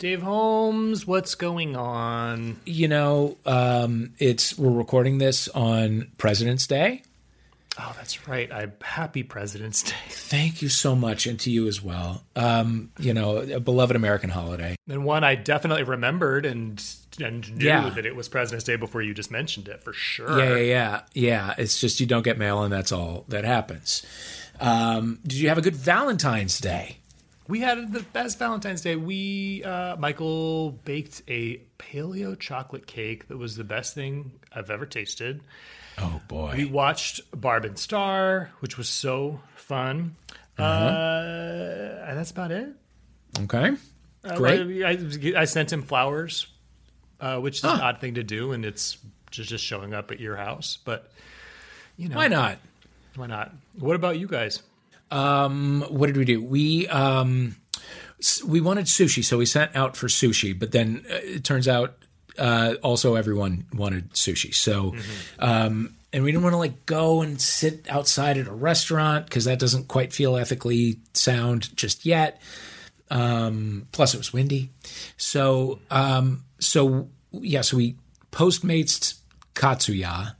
Dave Holmes, what's going on? You know, um, it's we're recording this on President's Day. Oh, that's right. I happy President's Day. Thank you so much, and to you as well. Um, you know, a beloved American holiday. And one I definitely remembered and and knew Yeah. that it was President's Day before you just mentioned it for sure. Yeah, yeah, yeah, yeah. It's just you don't get mail, and that's all that happens. Um, did you have a good Valentine's Day? We had the best Valentine's Day. We uh, Michael baked a paleo chocolate cake that was the best thing I've ever tasted. Oh boy. We watched Barb and Star, which was so fun. Uh, and that's about it. okay. Uh, Great. I, I sent him flowers, uh, which is an odd thing to do, and it's just just showing up at your house. But you know, Why not? Why not? What about you guys? Um, what did we do? We um, we wanted sushi, so we sent out for sushi. But then uh, it turns out uh, also everyone wanted sushi. So, um, and we didn't want to like go and sit outside at a restaurant because that doesn't quite feel ethically sound just yet. Um, plus, it was windy. So, um, so yeah, so we Postmates Katsuya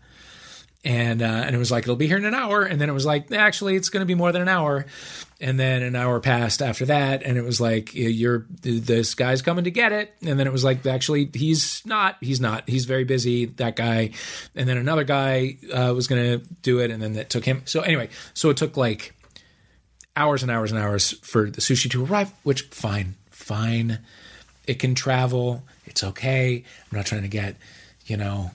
and uh, and it was like it'll be here in an hour, and then it was like actually it's going to be more than an hour, and then an hour passed after that, and it was like you're this guy's coming to get it, and then it was like actually he's not, he's not, he's very busy that guy, and then another guy uh, was going to do it, and then that took him. So anyway, so it took like hours and hours and hours for the sushi to arrive, which fine, fine, it can travel, it's okay. I'm not trying to get you know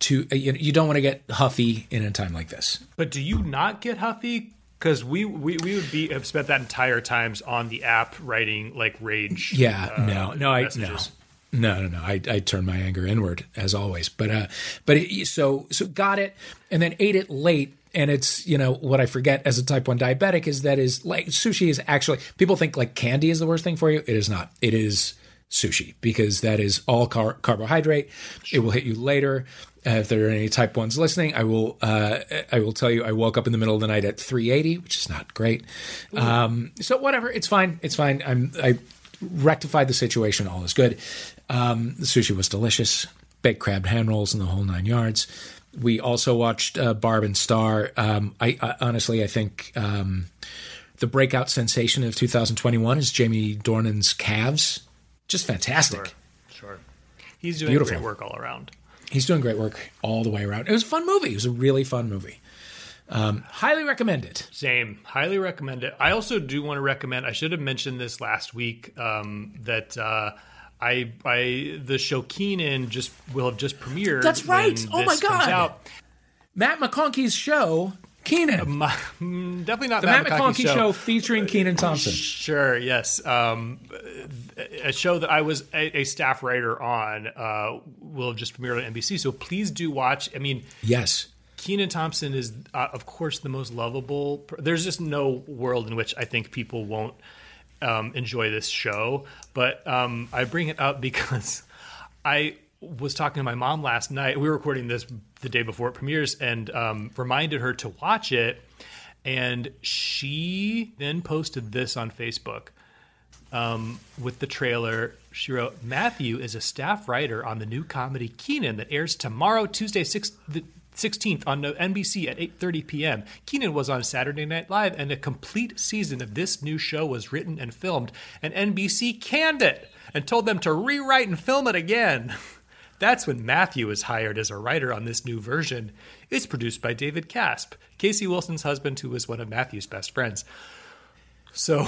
to you, you don't want to get huffy in a time like this. But do you not get huffy? Because we, we we would be have spent that entire times on the app writing like rage. Yeah, uh, no, no, I no. No, no, no. I, I turn my anger inward as always. But uh, but it, so so got it, and then ate it late. And it's you know what I forget as a type one diabetic is that is like sushi is actually people think like candy is the worst thing for you. It is not. It is sushi because that is all car- carbohydrate. It will hit you later. Uh, if there are any type ones listening, I will uh, I will tell you I woke up in the middle of the night at 380, which is not great. Um, so whatever, it's fine. It's fine. I'm I rectified the situation. All is good. Um, the sushi was delicious. Baked crab hand rolls and the whole nine yards. We also watched uh, Barb and Star. Um, I, I honestly I think um, the breakout sensation of 2021 is Jamie Dornan's calves. Just fantastic. Sure. He's doing Beautiful. great work all around. He's doing great work all the way around. It was a fun movie. It was a really fun movie. Um, highly recommend it. Same. Highly recommend it. I also do want to recommend. I should have mentioned this last week. Um, that uh, I, I the show Kenan just will have just premiered. That's right. Oh my God. Out. Matt McConkey's show, Kenan. My, mm, definitely not the Matt, Matt McConkey show. featuring Kenan Thompson. Sure. Yes. Um, a show that I was a, a staff writer on uh, will have just premiered on NBC. So please do watch. I mean, Yes. Kenan Thompson is, uh, of course, the most lovable. per- There's just no world in which I think people won't um, enjoy this show. But um, I bring it up because I was talking to my mom last night. We were recording this the day before it premieres, and um, reminded her to watch it. And she then posted this on Facebook um, with the trailer. She wrote, Matthew is a staff writer on the new comedy Kenan that airs tomorrow, Tuesday, 6, the 16th on NBC at 8.30 p.m. Kenan was on Saturday Night Live, and a complete season of this new show was written and filmed, and NBC canned it and told them to rewrite and film it again. That's when Matthew is hired as a writer on this new version. It's produced by David Caspe, Casey Wilson's husband, who was one of Matthew's best friends. So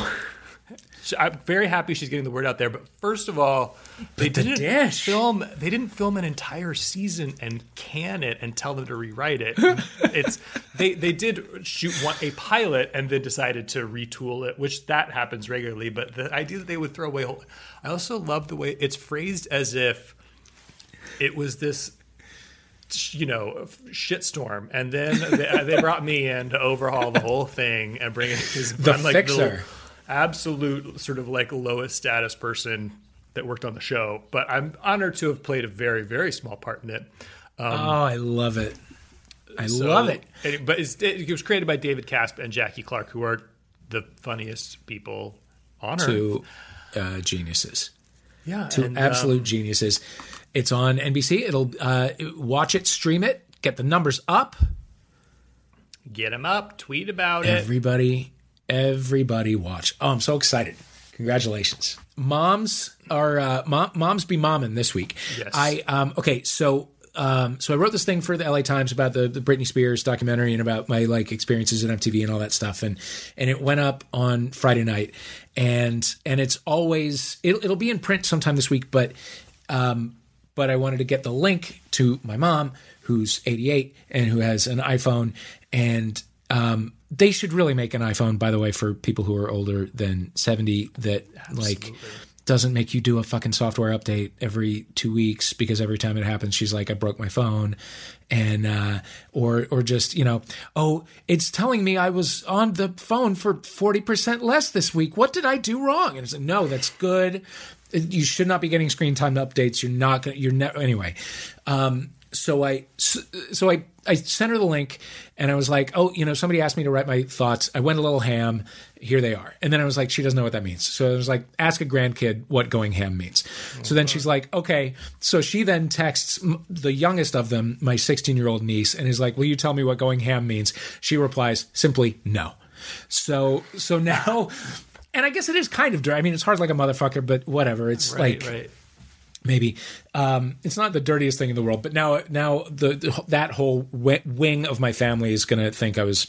I'm very happy she's getting the word out there. But first of all, they the didn't dish. film. They didn't film an entire season and can it and tell them to rewrite it. it's they they did shoot one a pilot and then decided to retool it, which that happens regularly. But the idea that they would throw away. whole- I also love the way it's phrased as if it was this you know shitstorm and then they, they brought me in to overhaul the whole thing and bring it The I'm like fixer. the absolute sort of like lowest status person that worked on the show but i'm honored to have played a very very small part in it oh, I love it. I So- love it. but it's, it was created by david caspe and jackie clarke who are the funniest people on earth To uh, geniuses. Yeah, Two and, absolute um, geniuses. It's on NBC. It'll uh, watch it, stream it, get the numbers up. get them up, tweet about it. Everybody, everybody watch. Oh, I'm so excited. Congratulations. Moms are uh, mom, moms be momming this week. Yes. I um okay, so um so I wrote this thing for the LA Times about the, the Britney Spears documentary and about my like experiences in MTV and all that stuff and and it went up on Friday night and and it's always it, it'll be in print sometime this week but um but I wanted to get the link to my mom, who's 88 and who has an iPhone. And um, they should really make an iPhone, by the way, for people who are older than 70 that like doesn't make you do a fucking software update every two weeks because every time it happens, she's like, I broke my phone. And, uh, or, or just, you know, oh, it's telling me I was on the phone for 40% less this week. What did I do wrong? And it's like, no, that's good you should not be getting screen time updates. You're not going. to You're never anyway. Um, so I so I I sent her the link, and I was like, oh, you know, somebody asked me to write my thoughts. I went a little ham. Here they are. And then I was like, she doesn't know what that means. So I was like, ask a grandkid what going ham means. So then she's like, okay. So she then texts the youngest of them, my 16 year old niece, and is like, will you tell me what going ham means? She replies simply, no. So so now. And I guess it is kind of dirty. I mean, it's hard like a motherfucker, but whatever. It's Right, like right. maybe um, it's not the dirtiest thing in the world. But now, now the, the that whole wing of my family is going to think I was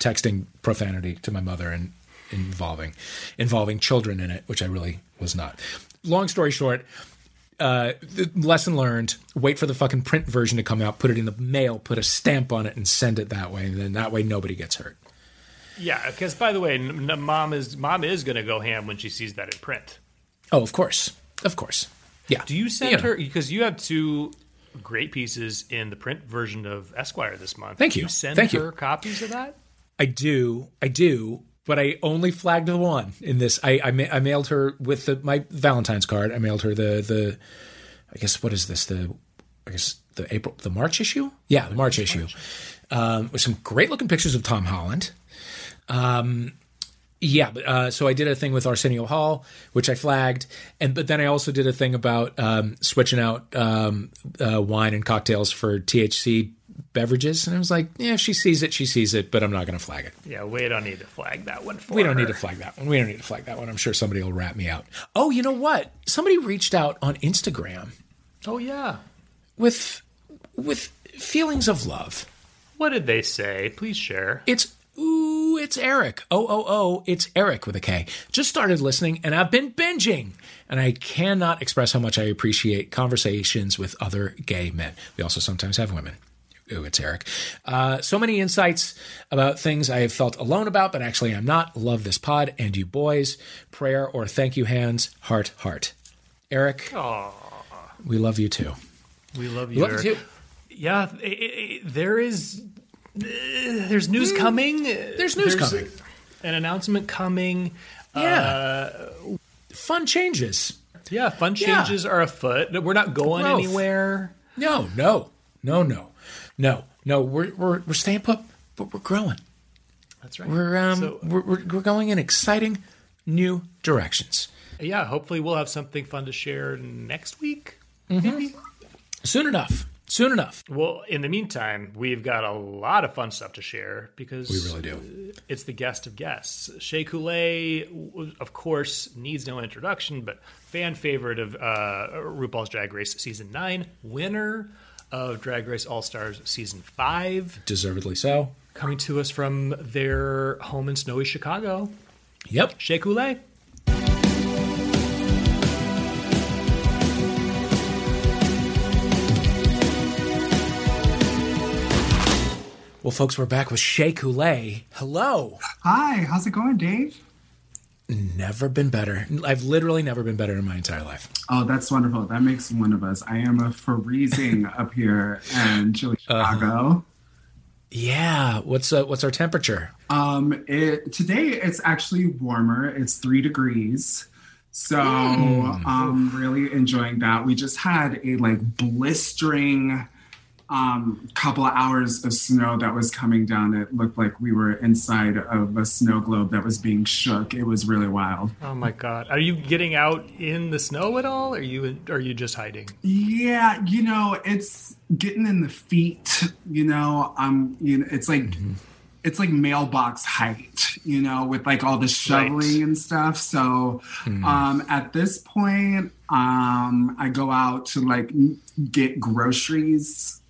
texting profanity to my mother and involving involving children in it, which I really was not. Long story short. Uh, the lesson learned. Wait for the fucking print version to come out. Put it in the mail. Put a stamp on it and send it that way. And then that way nobody gets hurt. Yeah, because by the way, n- n- mom is mom is going to go ham when she sees that in print. Oh, of course, of course. Yeah. Do you send You her because you have two great pieces in the print version of Esquire this month? Thank Do you. you send Thank you. her copies of that? I do, I do, but I only flagged the one in this. I I, ma- I mailed her with the, my Valentine's card. I mailed her the the, I guess what is this the, I guess the April the March issue. Yeah, the March issue, um, with some great looking pictures of Tom Holland. Um, yeah, uh, so I did a thing with Arsenio Hall, which I flagged, and but then I also did a thing about um, switching out um, uh, wine and cocktails for THC beverages, and I was like, yeah, if she sees it, she sees it, but I'm not going to flag it. Yeah, we don't need to flag that one for We don't need to flag that one. We don't need to flag that one. I'm sure somebody will rat me out. Oh, you know what? Somebody reached out on Instagram Oh yeah. with with feelings of love. What did they say? Please share. It's ooh, it's Eric. Oh, oh, oh, it's Eric with a K. Just started listening and I've been binging. And I cannot express how much I appreciate conversations with other gay men. We also sometimes have women. Ooh, it's Eric. Uh, so many insights about things I have felt alone about, but actually I'm not. Love this pod and you boys. Prayer or thank you hands, heart, heart. Eric, Aw, we love you too. we love We you. love you too. Yeah, i- i- i- there is. Uh, There's news coming. There's news coming. An announcement coming. Yeah. Fun changes. Yeah, fun Yeah. changes are afoot. We're not going Growth. anywhere. No, no, no, no, no, no. We're we're we're staying put, but we're growing. That's right. We're um So- we're, we're we're going in exciting new directions. yeah, hopefully we'll have something fun to share next week. Maybe Soon enough. Soon enough. Well, in the meantime, we've got a lot of fun stuff to share because We really do. it's the guest of guests. Shea Coulee, of course, needs no introduction, but fan favorite of uh, RuPaul's Drag Race season nine, winner of Drag Race All Stars season five, Deservedly so. coming to us from their home in snowy Chicago. Yep. Shea Coulee. Well, folks, we're back with Shea Coulee. Hello. Hi, how's it going, Dave? Never been better. I've literally never been better in my entire life. Oh, that's wonderful. That makes one of us. I am a freezing up here in chilly Chicago. Yeah. What's uh, what's our temperature? Um, it today it's actually warmer. It's three degrees. So I'm really enjoying that. We just had a like blistering um, couple of hours of snow that was coming down. It looked like we were inside of a snow globe that was being shook. It was really wild. Oh my god! Are you getting out in the snow at all? Or are you are you just hiding? Yeah, you know, it's getting in the feet. You know, um, you know, it's like. Mm-hmm it's like mailbox height, you know, with like all the shoveling right. and stuff. So mm. um, at this point, um, I go out to like get groceries,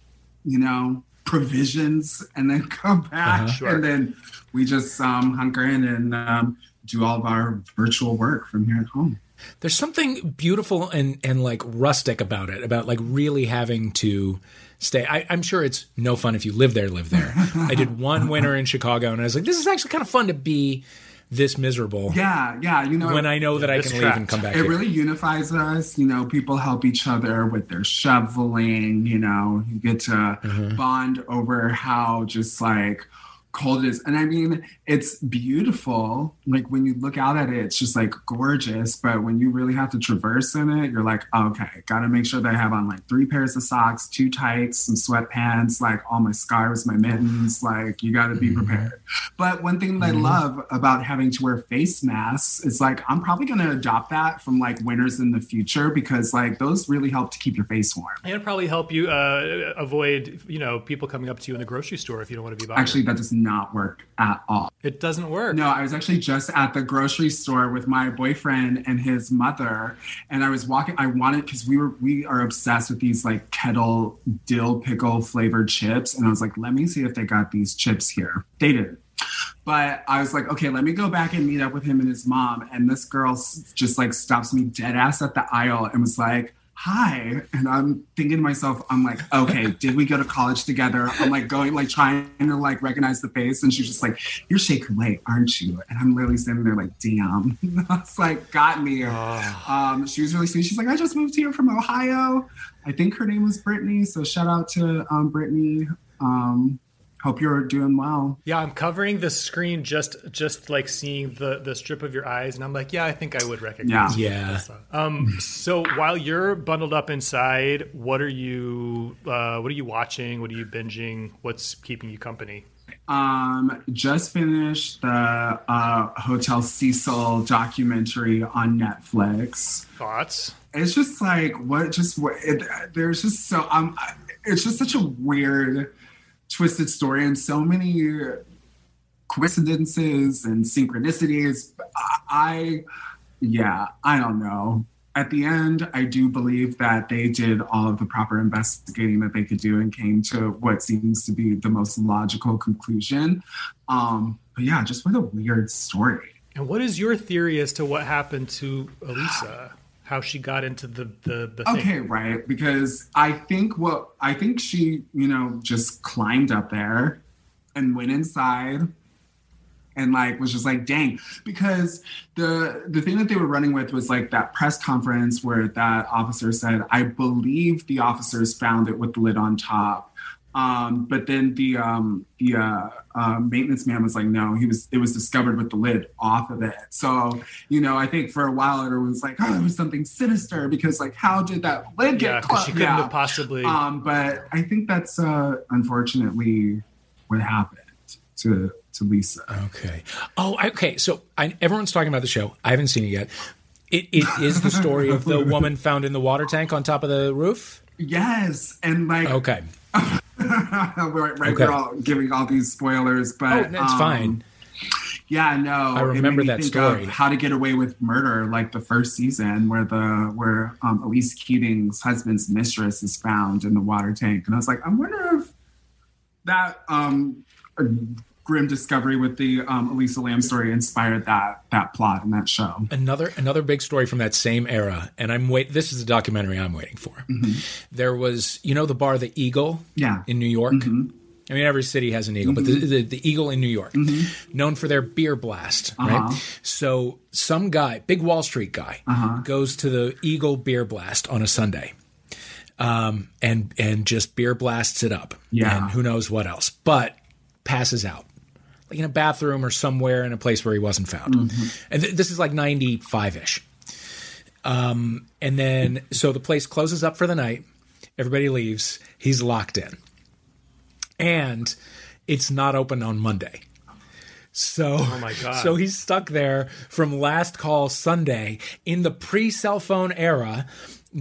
you know, provisions, and then come back, uh-huh. sure. and then we just um, hunker in and um, do all of our virtual work from here at home. There's something beautiful and and like rustic about it, about like really having to stay. I, am sure it's no fun if you live there, live there. I did one winter in Chicago, and I was like, this is actually kind of fun to be this miserable. Yeah, yeah. You know, when I know that I can leave and come back. It here. really unifies us. You know, people help each other with their shoveling. You know, you get to mm-hmm. bond over how just like cold it is. And I mean, it's beautiful. Like when you look out at it, it's just like gorgeous. But when you really have to traverse in it, you're like, okay, gotta make sure that I have on like three pairs of socks, two tights, some sweatpants, like all my scarves, my mittens. Like you gotta be mm-hmm. prepared. But one thing that mm-hmm. I love about having to wear face masks is like, I'm probably gonna adopt that from like winters in the future because like those really help to keep your face warm. And probably help you uh, avoid, you know, people coming up to you in the grocery store if you don't want to be bothered. Actually, that does not work at all. It doesn't work. No, I was actually just at the grocery store with my boyfriend and his mother, and I was walking. I wanted because we were we are obsessed with these like kettle dill pickle flavored chips, and I was like, let me see if they got these chips here. They didn't. But I was like, okay, let me go back and meet up with him and his mom. And this girl just like stops me dead ass at the aisle and was like, hi. And I'm thinking to myself, I'm like, okay, did we go to college together? I'm like going, like trying to like recognize the face. And she's just like, you're Shea Coulee, aren't you? And I'm literally sitting there like, damn. That's like, got me. Oh. Um, she was really sweet. She's like, I just moved here from Ohio. I think her name was Brittany. So shout out to um, Brittany. Um, hope you're doing well. Yeah i'm covering the screen just just like seeing the the strip of your eyes and i'm like yeah i think i would recognize yeah. yeah. Um so while you're bundled up inside what are you uh what are you watching? What are you binging? What's keeping you company? Um just finished the uh hotel cecil documentary on netflix. Thoughts? It's just like what just what it, there's just so um it's just such a weird twisted story and so many coincidences and synchronicities. I, yeah, I don't know. At the end, I do believe that they did all of the proper investigating that they could do and came to what seems to be the most logical conclusion. Um, but yeah, just what a weird story. And what is your theory as to what happened to Elisa? how she got into the the, the okay right because i think what i think she you know just climbed up there and went inside and like was just like dang because the the thing that they were running with was like that press conference where that officer said i believe the officers found it with the lid on top um, but then the um, the uh, uh, maintenance man was like, no, he was. It was discovered with the lid off of it. So you know, I think for a while everyone was like, oh, it was something sinister because like, how did that lid get yeah, closed? She couldn't yeah. have possibly. Um, but I think that's uh, unfortunately what happened to to Lisa. Okay. Oh, okay. So I, everyone's talking about the show. I haven't seen it yet. It, it is the story of the woman found in the water tank on top of the roof. Yes, and like okay. right, right okay. we're all giving all these spoilers, but oh, that's um, fine. Yeah, no. I remember that story. How to Get Away with Murder, like the first season, where the where um, Elise Keating's husband's mistress is found in the water tank, and I was like, I wonder if that um, grim discovery with the um, Elisa Lam story inspired that that plot in that show. Another another big story from that same era, and I'm wait. This is a documentary I'm waiting for. Mm-hmm. There was, you know, the bar, the Eagle, yeah, in New York. Mm-hmm. I mean, every city has an eagle, mm-hmm. but the, mm-hmm. the, the, Eagle in New York, mm-hmm. known for their beer blast, uh-huh. right? So some guy, big Wall Street guy, uh-huh. goes to the Eagle beer blast on a Sunday. Um, and and just beer blasts it up, yeah. And who knows what else, but passes out in a bathroom or somewhere in a place where he wasn't found. Mm-hmm. And th- this is like 95 ish. Um, and then, so the place closes up for the night. Everybody leaves. He's locked in. and it's not open on Monday. So, oh my God. so he's stuck there from last call Sunday in the pre cell phone era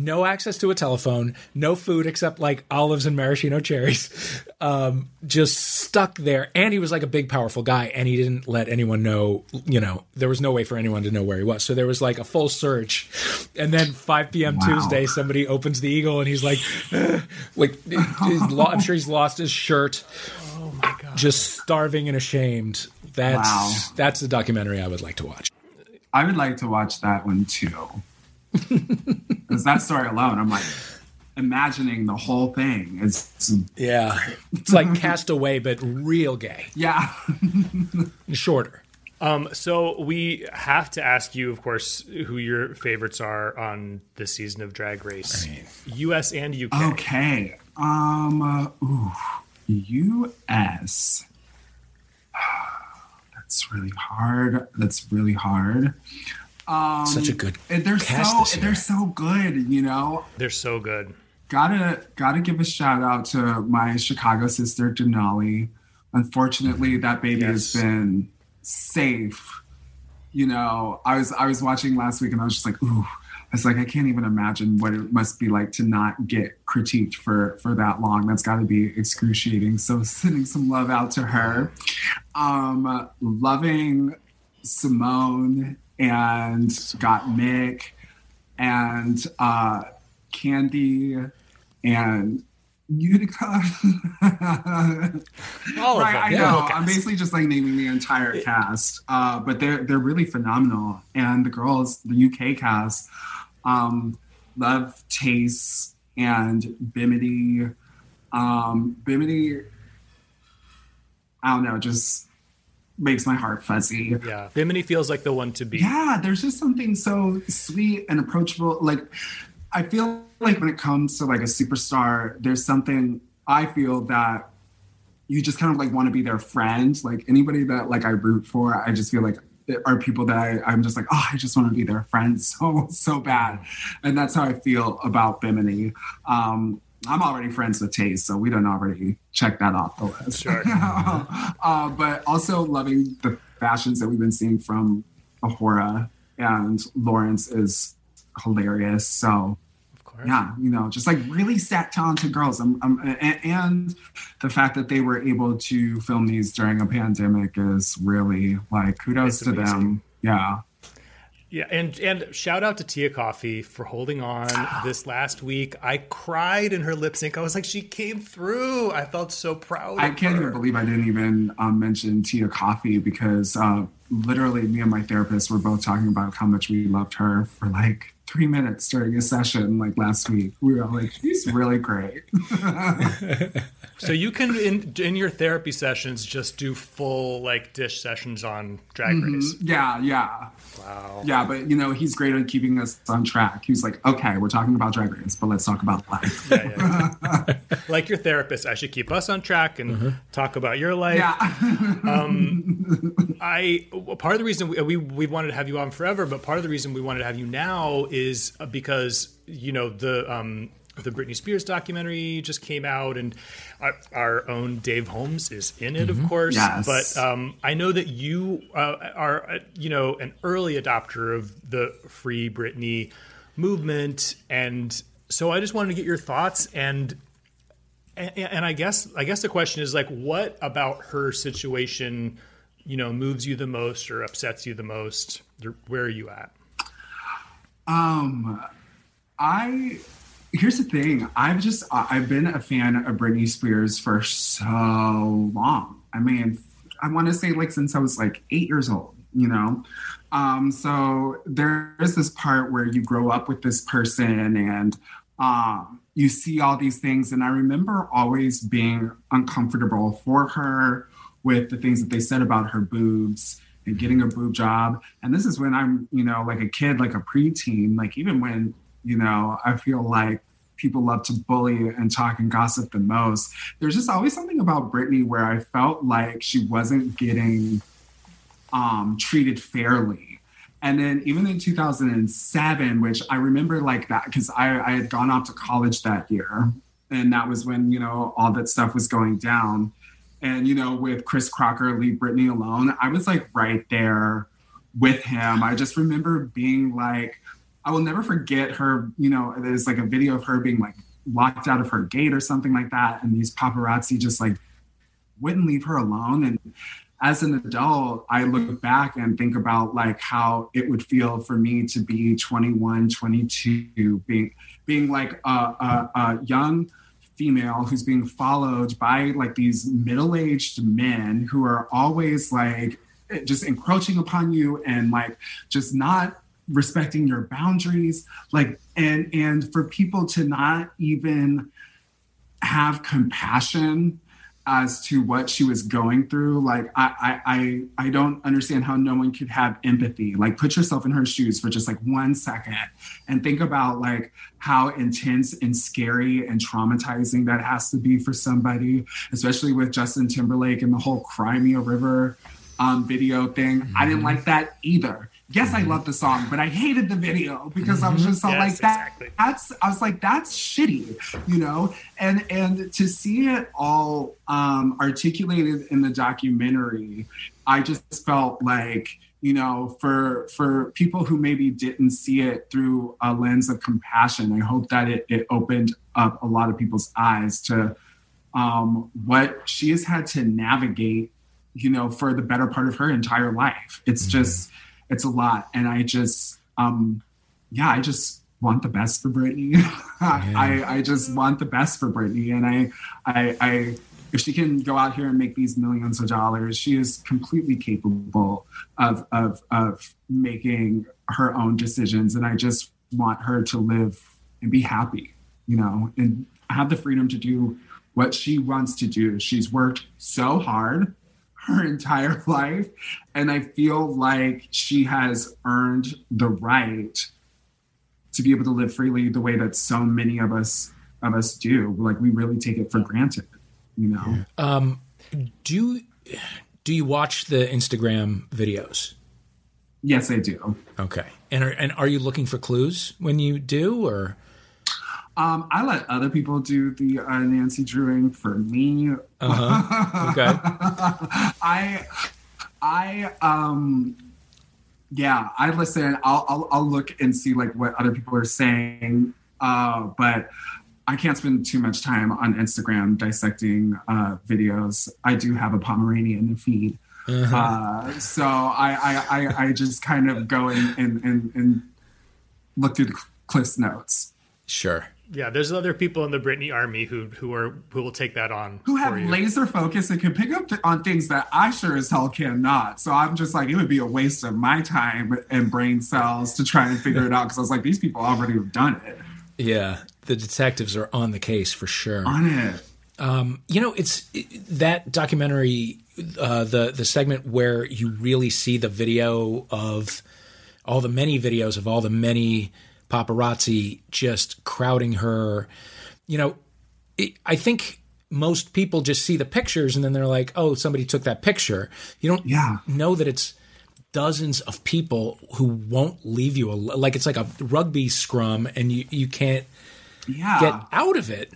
no access to a telephone, no food except like olives and maraschino cherries, um, just stuck there. And he was like a big, powerful guy, and he didn't let anyone know. You know, there was no way for anyone to know where he was. So there was like a full search, and then 5 p.m. Wow. Tuesday, somebody opens the Eagle, and he's like, like I'm sure he's lost his shirt. Oh my god! Just starving and ashamed. That's Wow. that's the documentary I would like to watch. I would like to watch that one too. Because that story alone, I'm like imagining the whole thing. It's Yeah, it's like Castaway, but real gay, yeah. shorter. Um, so we have to ask you, of course, who your favorites are on this season of Drag Race, U.S. and U.K. okay. Um. Uh, ooh. U.S. That's really hard. That's really hard. Um, Such a good and they're cast so this year. they're so good. You know. They're so good. gotta gotta give a shout out to my Chicago sister Denali. Unfortunately, that baby has been safe. You know, I was I was watching last week and I was just like, ooh. I was like, I can't even imagine what it must be like to not get critiqued for for that long. That's got to be excruciating. So sending some love out to her. Um, loving Symone and Gottmik and uh, Kandy and Utica. All right, I know. I'm basically just like naming the entire cast, uh, but they're they're really phenomenal. And the girls, the UK cast, um, love Tayce and Bimini. Um, Bimini, I don't know, just makes my heart fuzzy. Yeah, Bimini feels like the one to be. Yeah, there's just something so sweet and approachable. Like, I feel like when it comes to like a superstar, there's something I feel that you just kind of like want to be their friend. Like anybody that like I root for, I just feel like are people that I, I'm just like, oh, I just want to be their friend so so bad, and that's how I feel about Bimini. Um, I'm already friends with Tayce, so we don't already check that off the list. Sure. uh, but also loving the fashions that we've been seeing from A'Whora and Lawrence is hilarious. So Of course. yeah, you know, just like really stat talented girls. Um, and, and the fact that they were able to film these during a pandemic is really like kudos It's to amazing. them. Yeah. Yeah, and and shout out to Tia Kofi for holding on this last week. I cried in her lip sync. I was like, she came through. I felt so proud. I of can't her. even believe I didn't even um, mention Tia Kofi because uh, literally me and my therapist were both talking about how much we loved her for like three minutes during a session like last week. We were all like, she's really great. So you can in in your therapy sessions just do full like dish sessions on Drag Race. yeah, yeah. Wow. Yeah, but you know, he's great at keeping us on track. He's like, okay, we're talking about Drag Race, but let's talk about life. Yeah, yeah, yeah. like your therapist, I should keep us on track and talk about your life. yeah. I part of the reason we, we we wanted to have you on forever, but part of the reason we wanted to have you now is uh, because you know the um the Britney Spears documentary just came out, and our, our own Dave Holmes is in it, of course. Yes. But um, I know that you uh, are uh, you know an early adopter of the Free Britney movement, and so I just wanted to get your thoughts and and, and I guess I guess the question is like, what about her situation, you know, moves you the most or upsets you the most? Where are you at? Um, I here's the thing. I've just I've been a fan of Britney Spears for so long. I mean, I want to say like since I was like eight years old. You know, um, so there's this part where you grow up with this person and um, you see all these things. And I remember always being uncomfortable for her with the things that they said about her boobs and getting a boob job. And this is when I'm, you know, like a kid, like a preteen, like even when, you know, I feel like people love to bully and talk and gossip the most. There's just always something about Britney where I felt like she wasn't getting um, treated fairly. And then even in 2007, which I remember like that because I, I had gone off to college that year. and that was when you know all that stuff was going down. And you know, with Chris Crocker, leave Britney alone. I was like right there with him. I just remember being like, I will never forget her. You know, there's like a video of her being like locked out of her gate or something like that, and these paparazzi just like wouldn't leave her alone. And as an adult, I look mm-hmm. back and think about like how it would feel for me to be 21, 22, being being like a, a, a young female who's being followed by like these middle-aged men who are always like just encroaching upon you and like just not respecting your boundaries like and and for people to not even have compassion as to what she was going through like I, I i don't understand how no one could have empathy. Like put yourself in her shoes for just like one second and think about like how intense and scary and traumatizing that has to be for somebody especially with justin timberlake and the whole cry me a river um, video thing mm-hmm. i didn't mm-hmm. like that either yes, I love the song, but I hated the video because I was just so yes, like that. Exactly. That's I was like that's shitty, you know. And and to see it all um, articulated in the documentary, I just felt like you know for for people who maybe didn't see it through a lens of compassion, I hope that it, it opened up a lot of people's eyes to um, what she has had to navigate you know for the better part of her entire life it's mm-hmm. just it's a lot. And I just, um, yeah, I just want the best for Britney. Yeah. I, I just want the best for Britney. And I, I, I, if she can go out here and make these millions of dollars, she is completely capable of, of, of making her own decisions. And I just want her to live and be happy, you know, and have the freedom to do what she wants to do. She's worked so hard her entire life. And I feel like she has earned the right to be able to live freely the way that so many of us of us do. Like we really take it for granted, you know. Um, do you, do you watch the Instagram videos? Yes, I do. Okay. And are, and are you looking for clues when you do or um, I let other people do the uh, Nancy Drewing for me. Uh-huh. Okay. I, I, um, yeah, I listen. I'll, I'll, I'll look and see like what other people are saying. Uh, but I can't spend too much time on Instagram dissecting uh, videos. I do have a Pomeranian feed. Uh-huh. Uh, so I, I, I, I, just kind of go in and, and, and look through the Cliff's notes. Sure yeah, there's other people in the Britney army who who are who will take that on. Who have laser focus and can pick up on things that I sure as hell cannot. So I'm just like, it would be a waste of my time and brain cells to try and figure it out because I was like, these people already have done it. Yeah, the detectives are on the case for sure. On it. Um, you know, it's it, that documentary, uh, the the segment where you really see the video of all the many videos of all the many paparazzi just crowding her. You know, it, I think most people just see the pictures and then they're like, "Oh, somebody took that picture." You don't yeah. know that it's dozens of people who won't leave you al- like it's like a rugby scrum and you you can't yeah. get out of it.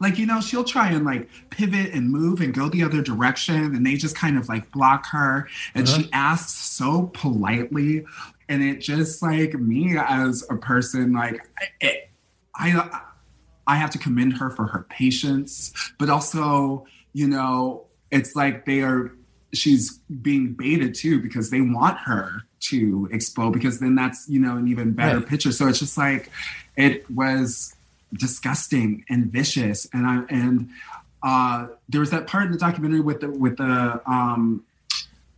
Like, you know, she'll try and like pivot and move and go the other direction and they just kind of like block her and uh-huh. she asks so politely and it just like me as a person like it, i i have to commend her for her patience but also you know it's like they are she's being baited too because they want her to explode because then that's you know an even better right. picture so it's just like it was disgusting and vicious and i and uh there was that part in the documentary with the with the um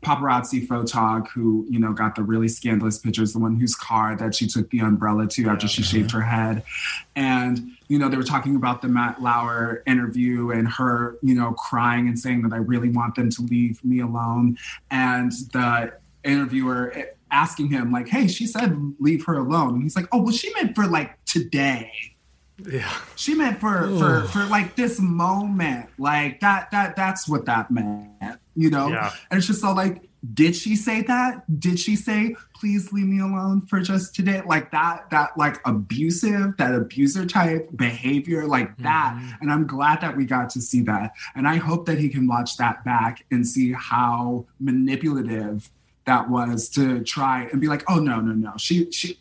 paparazzi photog who you know got the really scandalous pictures the one whose car that she took the umbrella to after she shaved her head. And you know they were talking about the matt lauer interview and her you know crying and saying that i really want them to leave me alone. And the interviewer asking him like hey she said leave her alone. And he's like oh well she meant for like today yeah she meant for Ooh. for for like this moment like that that that's what that meant you know? Yeah. And it's just all like, did she say that? Did she say, please leave me alone for just today? Like that, that like abusive, that abuser type behavior, like that. Mm-hmm. And I'm glad that we got to see that. And I hope that he can watch that back and see how manipulative that was to try and be like, oh no, no, no. She she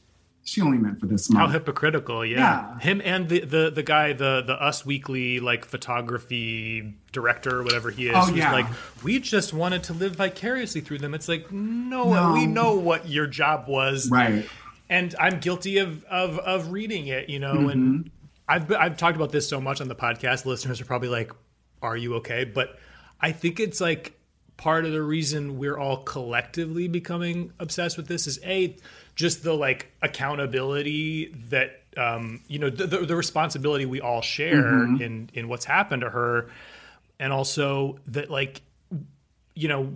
she only meant for this month. How hypocritical, yeah. yeah. Him and the, the the guy, the the Us Weekly like photography director or whatever he is, oh, yeah. like, we just wanted to live vicariously through them. It's like, no, no, we know what your job was. Right. And I'm guilty of of of reading it, you know, mm-hmm. and I've I've talked about this so much on the podcast. Listeners are probably like, Are you okay? But I think it's like part of the reason we're all collectively becoming obsessed with this is a just the like accountability that um, you know the, the, the, responsibility we all share mm-hmm. in in what's happened to her and also that like you know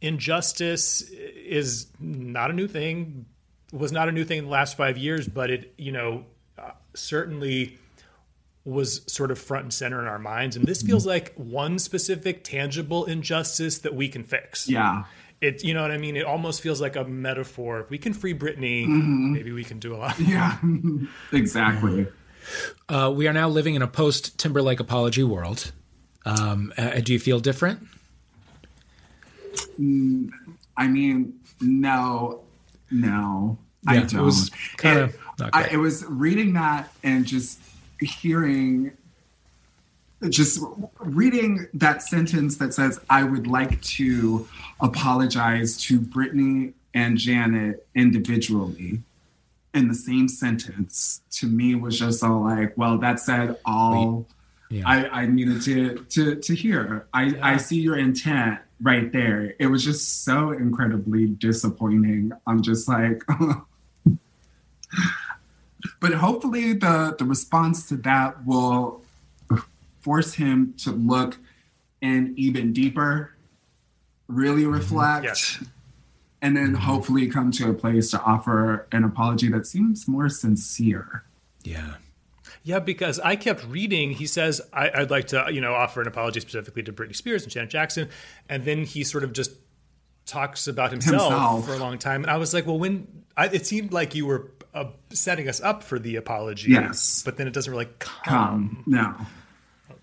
injustice is not a new thing was not a new thing in the last five years but it you know uh, certainly was sort of front and center in our minds and this feels mm-hmm. like one specific tangible injustice that we can fix yeah it you know what I mean? It almost feels like a metaphor. If we can free Britney, mm-hmm. maybe we can do a lot. Yeah, exactly. Uh, we are now living in a post Timberlake apology world. Um, uh, do you feel different? Mm, I mean, no, no, yeah, I don't. It was kind of. It was reading that and just hearing just reading that sentence that says, I would like to apologize to Britney and Janet individually in the same sentence to me was just all like, well, that said all yeah. I, I, needed to to to hear. I, yeah. I see your intent right there. It was just so incredibly disappointing. I'm just like but hopefully the the response to that will force him to look in even deeper, really mm-hmm. reflect, yes. and then hopefully come to a place to offer an apology that seems more sincere. Yeah. Yeah, because I kept reading. He says, I, would like to, you know, offer an apology specifically to Britney Spears and Janet Jackson," and then he sort of just talks about himself, himself. for a long time. And I was like, "Well, when I, it seemed like you were uh, setting us up for the apology, yes, but then it doesn't really come. come. No,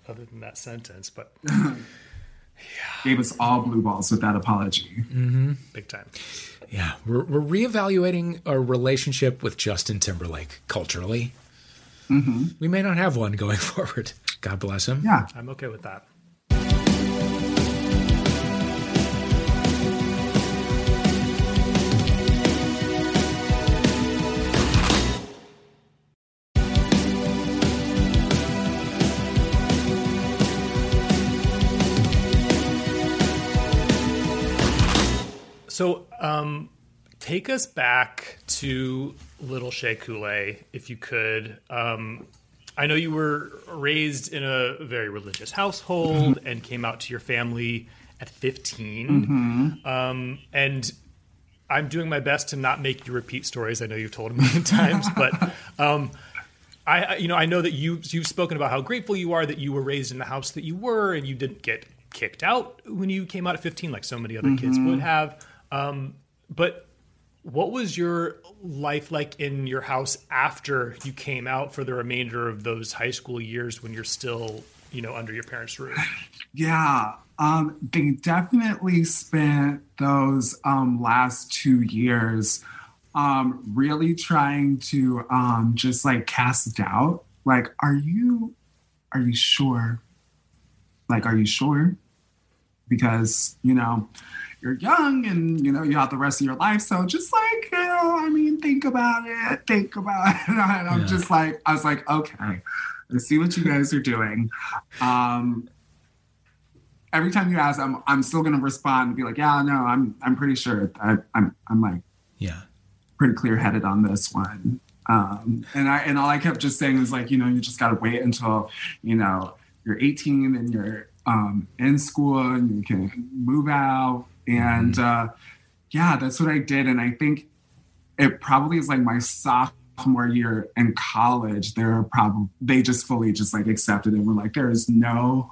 other than that sentence, but yeah. gave us all blue balls with that apology. Mm-hmm. Big time. Yeah, we're, we're reevaluating our relationship with Justin Timberlake culturally. Mm-hmm. We may not have one going forward. God bless him. Yeah, I'm okay with that. So, um, take us back to Little Shea Coulee, if you could. Um, I know you were raised in a very religious household mm-hmm. and came out to your family at 15. Mm-hmm. Um, and I'm doing my best to not make you repeat stories I know you've told a million times, but um, I, you know, I know that you you've spoken about how grateful you are that you were raised in the house that you were, and you didn't get kicked out when you came out at 15, like so many other mm-hmm. kids would have. Um, but what was your life like in your house after you came out for the remainder of those high school years when you're still, you know, under your parents' roof? Yeah, um, they definitely spent those um, last two years um, really trying to um, just like cast doubt. Like, are you, are you sure? Like, are you sure? Because you know you're young and you know you have the rest of your life. So just like you know i mean think about it think about it. And i'm yeah. just like i was like okay i see what you guys are doing. Um every time you ask i'm i'm still going to respond and be like yeah no i'm i'm pretty sure I, i'm i'm like yeah. pretty clear headed on this one. Um and i and all i kept just saying was like you know you just got to wait until you know you're 18 and you're um, in school and you can move out and uh, yeah, that's what I did. And I think it probably is like my sophomore year in college. They're probably they just fully just like accepted it. We're like, there is no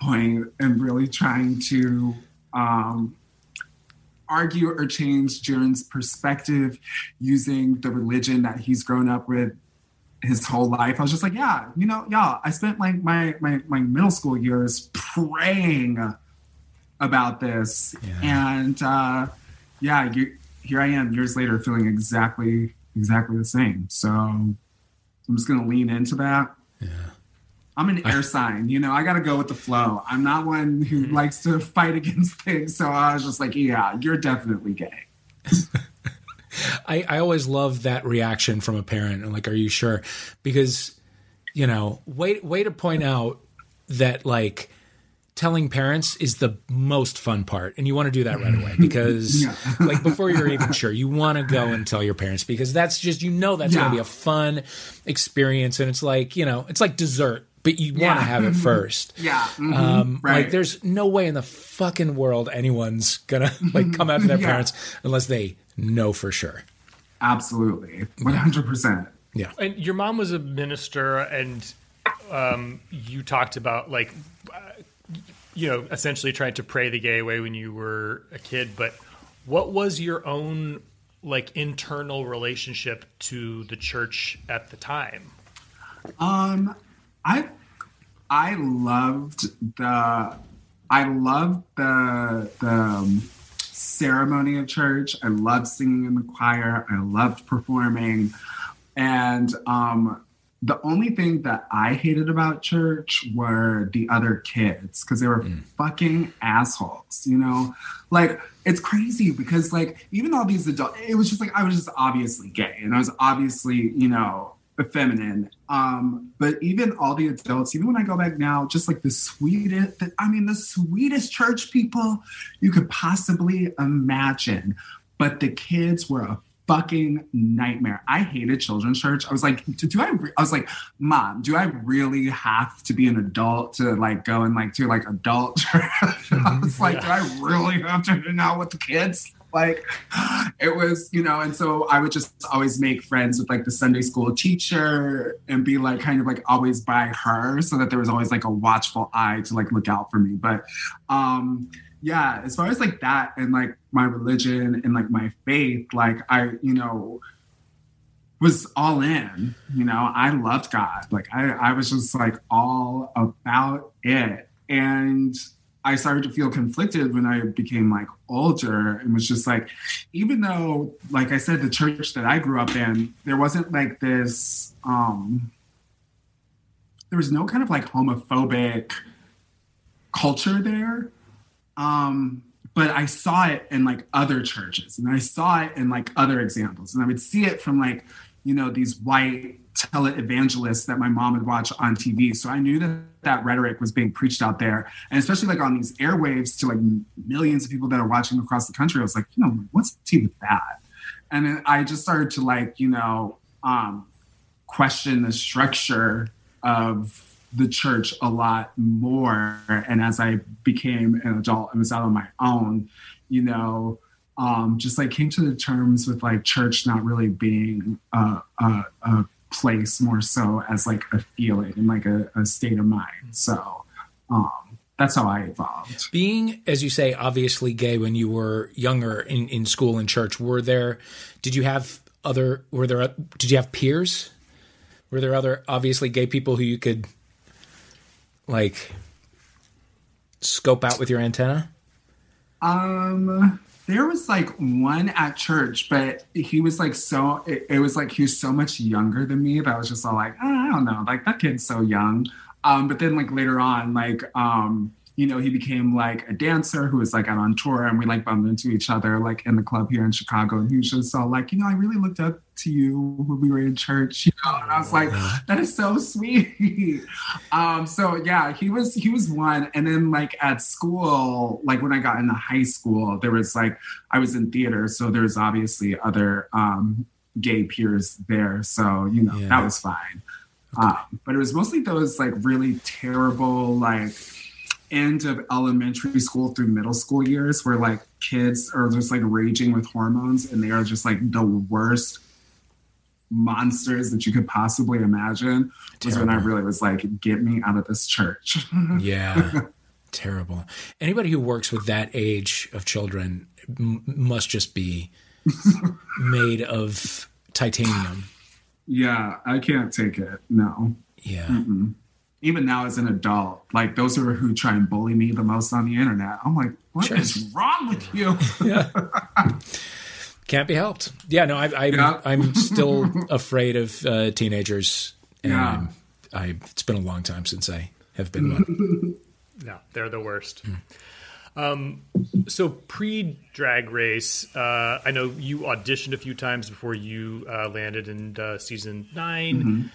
point in really trying to um, argue or change Jaren's perspective using the religion that he's grown up with his whole life. I was just like, yeah, you know, y'all, I spent like my my my middle school years praying about this, yeah. and uh, yeah, you, here I am years later feeling exactly exactly the same. So I'm just gonna lean into that. Yeah. I'm an air sign, you know, I got to go with the flow. I'm not one who mm-hmm. likes to fight against things. So I was just like, yeah, you're definitely gay. I, I always love that reaction from a parent. I'm like, are you sure? Because, you know, way, way to point out that like telling parents is the most fun part. And you want to do that right away because yeah. like before you're even sure, you want to go and tell your parents because that's just, you know, that's yeah. going to be a fun experience. And it's like, you know, it's like dessert but you yeah. want to have it first. yeah. Mm-hmm. Um, right. Like, there's no way in the fucking world anyone's gonna like come after their yeah. parents unless they know for sure. Absolutely, one hundred percent. Yeah. And your mom was a minister, and um, you talked about like, you know, essentially trying to pray the gay away when you were a kid. But what was your own like internal relationship to the church at the time? Um, I I loved the I loved the the um, ceremony of church. I loved singing in the choir. I loved performing, and um, the only thing that I hated about church were the other kids because they were mm. fucking assholes. You know, like it's crazy because like even all these adults, it was just like I was just obviously gay and I was obviously you know feminine. Um, but even all the adults, even when I go back now, just like the sweetest, the, I mean, the sweetest church people you could possibly imagine. But the kids were a fucking nightmare. I hated children's church. I was like, do, do I? Re-? I was like, mom, do I really have to be an adult to like go and like to like adult church? I was like, yeah. do I really have to hang out with the kids? like it was you know and so i would just always make friends with like the sunday school teacher and be like kind of like always by her so that there was always like a watchful eye to like look out for me but um yeah as far as like that and like my religion and like my faith like i you know was all in you know? I loved god. Like i i was just like all about it. And I started to feel conflicted when I became like older and was just like, even though, like I said, the church that I grew up in, there wasn't like this, um, there was no kind of like homophobic culture there. Um, but I saw it in like other churches and I saw it in like other examples. And I would see it from like, you know, these white televangelists that my mom would watch on TV. So I knew that that rhetoric was being preached out there, and especially like on these airwaves to like millions of people that are watching across the country. I was like, you know, what's the tea with that? And then I just started to like, you know, um, question the structure of the church a lot more. And as I became an adult and was out on my own, you know, um, just like came to the terms with like church not really being a, a, a place more so as like a feeling and like a, a state of mind. So um, that's how I evolved. Being, as you say, obviously gay when you were younger in, in school and church, were there, did you have other, were there, did you have peers? Were there other obviously gay people who you could like scope out with your antenna? Um, there was like one at church, but he was like so, it, it was like he was so much younger than me that I was just all like, oh, I don't know, like that kid's so young. Um, but then like later on, like, um, you know, he became like a dancer who was like out on tour and we like bumped into each other like in the club here in Chicago. And he was just all like, you know, I really looked up to you when we were in church, you know, and I was like, that is so sweet. um, so yeah, he was he was one. And then like at school, like when I got into high school, there was like I was in theater, so there's obviously other um gay peers there. So, you know, yeah. that was fine. Okay. Um, but it was mostly those like really terrible, like end of elementary school through middle school years where like kids are just like raging with hormones and they are just like the worst monsters that you could possibly imagine was when I really was like, get me out of this church. yeah. terrible. Anybody who works with that age of children m- must just be made of titanium. Yeah, I can't take it. No. Yeah. Mm-mm. Even now as an adult, like those are who try and bully me the most on the internet. I'm like, what Sure. is wrong with you? yeah. Can't be helped. Yeah, no, I, I, Yeah. I'm still afraid of uh, teenagers. And Yeah. I'm, I, it's been a long time since I have been one. No, they're the worst. Um, so pre Drag Race, uh, I know you auditioned a few times before you uh, landed in uh, season 9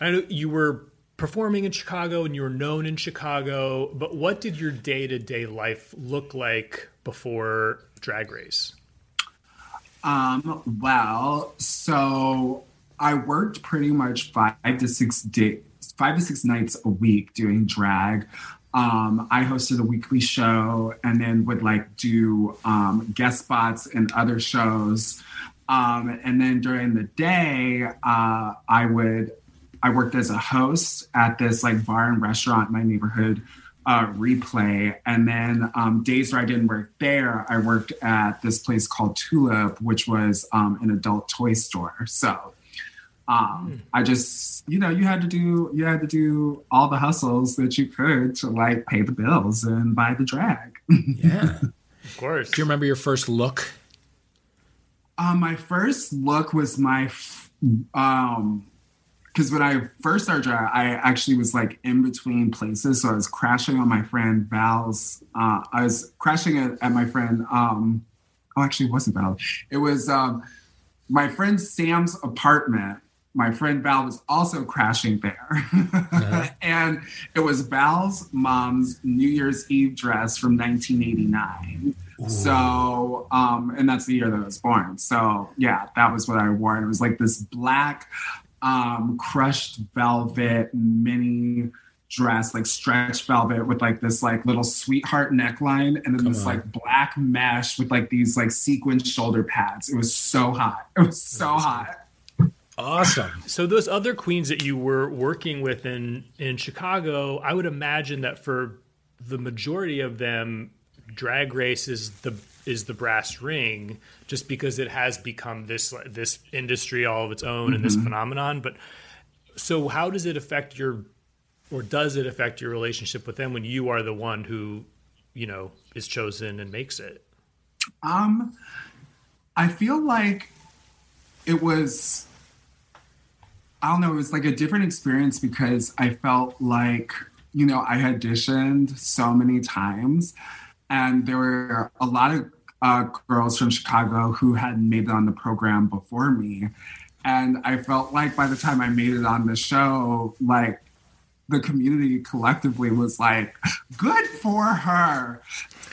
I know you were performing in Chicago and you were known in Chicago, but what did your day to day life look like before Drag Race? Um, well, so I worked pretty much five to six days, five to six nights a week doing drag. Um, I hosted a weekly show and then would like do um, guest spots in other shows. Um, and then during the day, uh, I would I worked as a host at this like bar and restaurant in my neighborhood uh, replay. And then um, days where I didn't work there, I worked at this place called Tulip, which was um, an adult toy store. So um, I just, you know, you had to do you had to do all the hustles that you could to like pay the bills and buy the drag. Yeah. Of course. Do you remember your first look? Um, my first look was my, f- um, because when I first started drag, I actually was like in between places. So I was crashing on my friend Val's. Uh, I was crashing at, at my friend. Um, oh, actually, it wasn't Val. It was um, my friend Sam's apartment. My friend Val was also crashing there, and it was Val's mom's New Year's Eve dress from 1989. So, um, and that's the year that I was born. So, yeah, that was what I wore. And it was like this black, um, crushed velvet mini dress, like stretch velvet with like this like little sweetheart neckline, and then Come this on. like black mesh with like these like sequin shoulder pads. It was so hot. It was so hot. Awesome. So those other queens that you were working with in in Chicago, I would imagine that for the majority of them, Drag Race is the is the brass ring, just because it has become this this industry all of its own and this phenomenon. But so, how does it affect your, or does it affect your relationship with them when you are the one who, you know, is chosen and makes it? Um, I feel like it was, I don't know, it was like a different experience because I felt like, you know, I auditioned so many times and there were a lot of uh, girls from Chicago who had made it on the program before me. And I felt like by the time I made it on the show, like the community collectively was like, good for her.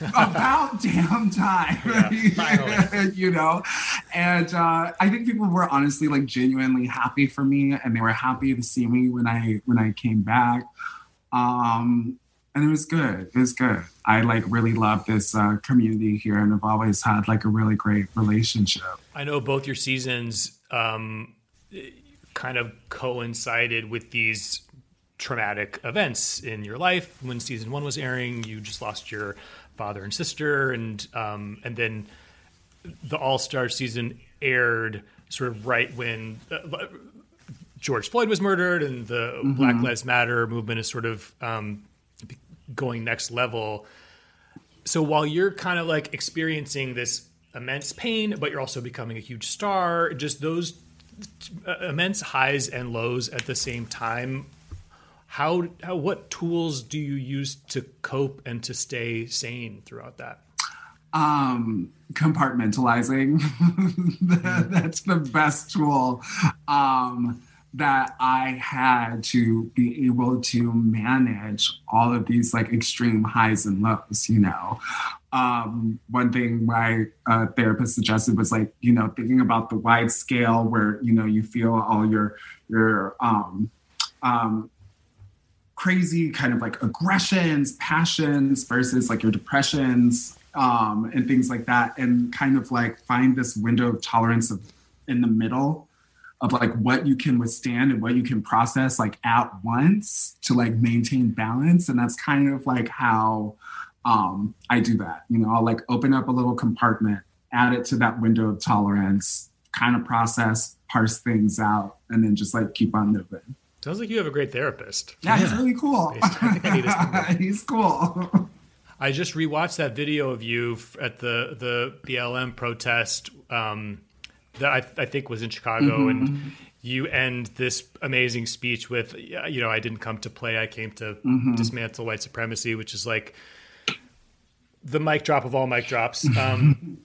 About damn time. Yeah, you know? And uh, I think people were honestly like genuinely happy for me and they were happy to see me when I when I came back. Um and it was good. It was good. I like really love this uh, community here and I've always had like a really great relationship. I know both your seasons um, kind of coincided with these traumatic events in your life. When season one was airing, you just lost your father and sister, and um, and then the All Star season aired sort of right when uh, George Floyd was murdered, and the Black Lives Matter movement is sort of um, going next level. So while you're kind of like experiencing this immense pain but you're also becoming a huge star just those immense highs and lows at the same time how, how what tools do you use to cope and to stay sane throughout that? Um compartmentalizing. That's the best tool. Um that i had to be able to manage all of these like extreme highs and lows you know? Um one thing my uh, therapist suggested was like you know thinking about the wide scale where you know you feel all your your um um crazy kind of like aggressions, passions versus like your depressions um, and things like that, and kind of like find this window of tolerance of in the middle of like what you can withstand and what you can process like at once to like maintain balance. And that's kind of like how um i do that. You know i'll like open up a little compartment add it to that window of tolerance kind of process parse things out and then just like keep on moving. Sounds like you have a great therapist. yeah, he's really cool. I I he's cool. I just rewatched that video of you at the the BLM protest um, that I, I think was in Chicago, mm-hmm, and mm-hmm. you end this amazing speech with, you know, I didn't come to play, I came to mm-hmm. dismantle white supremacy, which is like the mic drop of all mic drops. Um,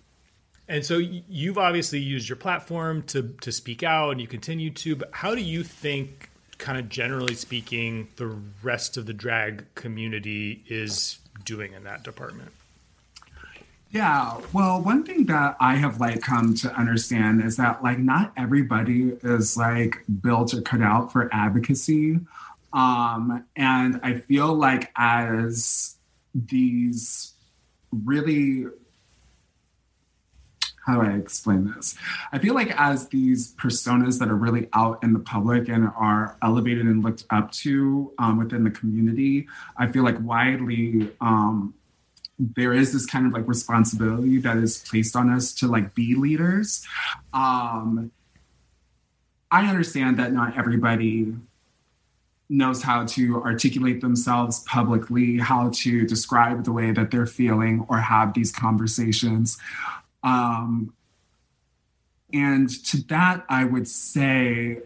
and so you've obviously used your platform to to speak out, and you continue to. But how do you think, kind of generally speaking, the rest of the drag community is doing in that department? Yeah, well, one thing that I have like come to understand is that like not everybody is like built or cut out for advocacy. Um, and I feel like as these really how do I explain this? I feel like as these personas that are really out in the public and are elevated and looked up to um, within the community, I feel like widely um, there is this kind of like responsibility that is placed on us to like be leaders. Um, I understand that not everybody knows how to articulate themselves publicly, how to describe the way that they're feeling or have these conversations. Um, and to that, I would say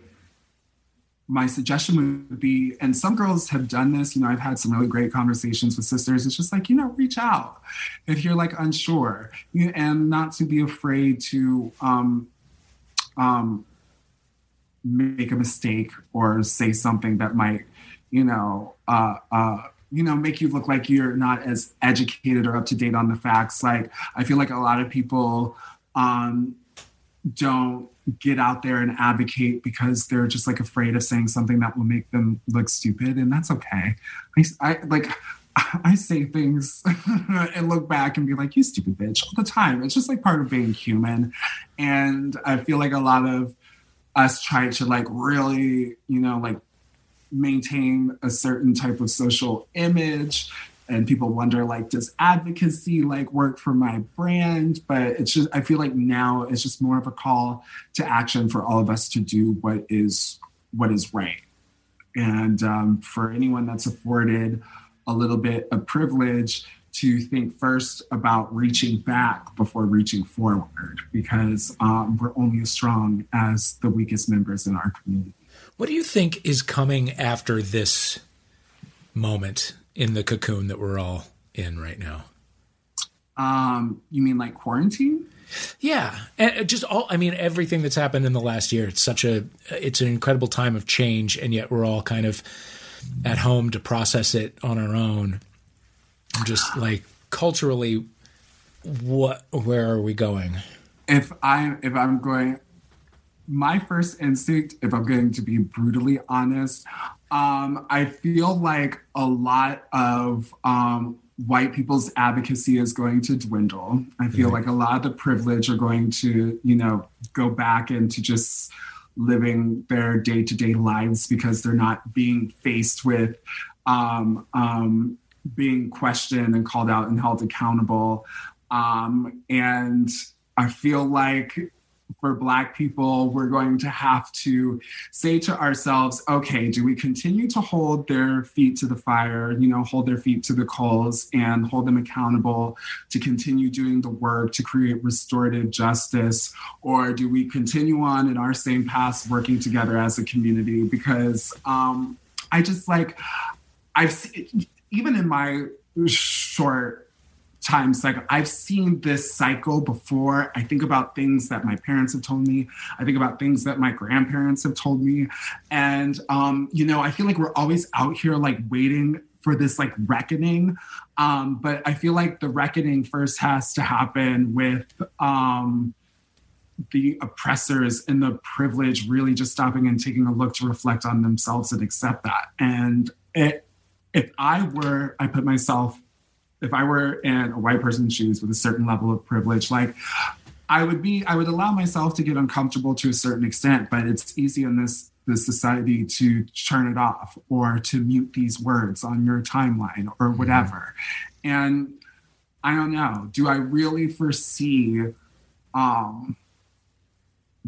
my suggestion would be, and some girls have done this, you know, I've had some really great conversations with sisters. It's just like, you know, reach out if you're like unsure and not to be afraid to um, um, make a mistake or say something that might, you know, uh, uh, you know, make you look like you're not as educated or up to date on the facts. Like, I feel like a lot of people um, don't get out there and advocate because they're just like afraid of saying something that will make them look stupid, and that's okay. I, I like. I say things and look back and be like, you stupid bitch, all the time. It's just like part of being human. And I feel like a lot of us try to like really, you know, like maintain a certain type of social image and people wonder like does advocacy like work for my brand? But it's just i feel like now it's just more of a call to action for all of us to do what is what is right. And um, for anyone that's afforded a little bit of privilege to think first about reaching back before reaching forward because um, we're only as strong as the weakest members in our community. What do you think is coming after this moment in the cocoon that we're all in right now? um, you mean like quarantine Yeah, and just all. I mean, everything that's happened in the last year. It's such a. It's an incredible time of change, and yet we're all kind of at home to process it on our own. I'm just like culturally, what? Where are we going? if I if I'm going, my first instinct, if I'm going to be brutally honest, um, I feel like a lot of um, white people's advocacy is going to dwindle. I feel like a lot of the privilege are going to, you know, go back into just living their day to day lives because they're not being faced with um, um, being questioned and called out and held accountable. Um, and I feel like for Black people, we're going to have to say to ourselves, okay, do we continue to hold their feet to the fire, you know, hold their feet to the coals and hold them accountable to continue doing the work to create restorative justice? Or do we continue on in our same paths working together as a community? Because um, I just like, I've seen, even in my short time like I've seen this cycle before. I think about things that my parents have told me. I think about things that my grandparents have told me. And, um, you know, I feel like we're always out here like waiting for this like reckoning. Um, but I feel like the reckoning first has to happen with, um, the oppressors and the privilege really just stopping and taking a look to reflect on themselves and accept that. And it, if I were, I put myself if I were in a white person's shoes with a certain level of privilege, like I would be I would allow myself to get uncomfortable to a certain extent, but it's easy in this this society to turn it off or to mute these words on your timeline or mm-hmm. whatever. Mm-hmm. And I don't know, do I really foresee um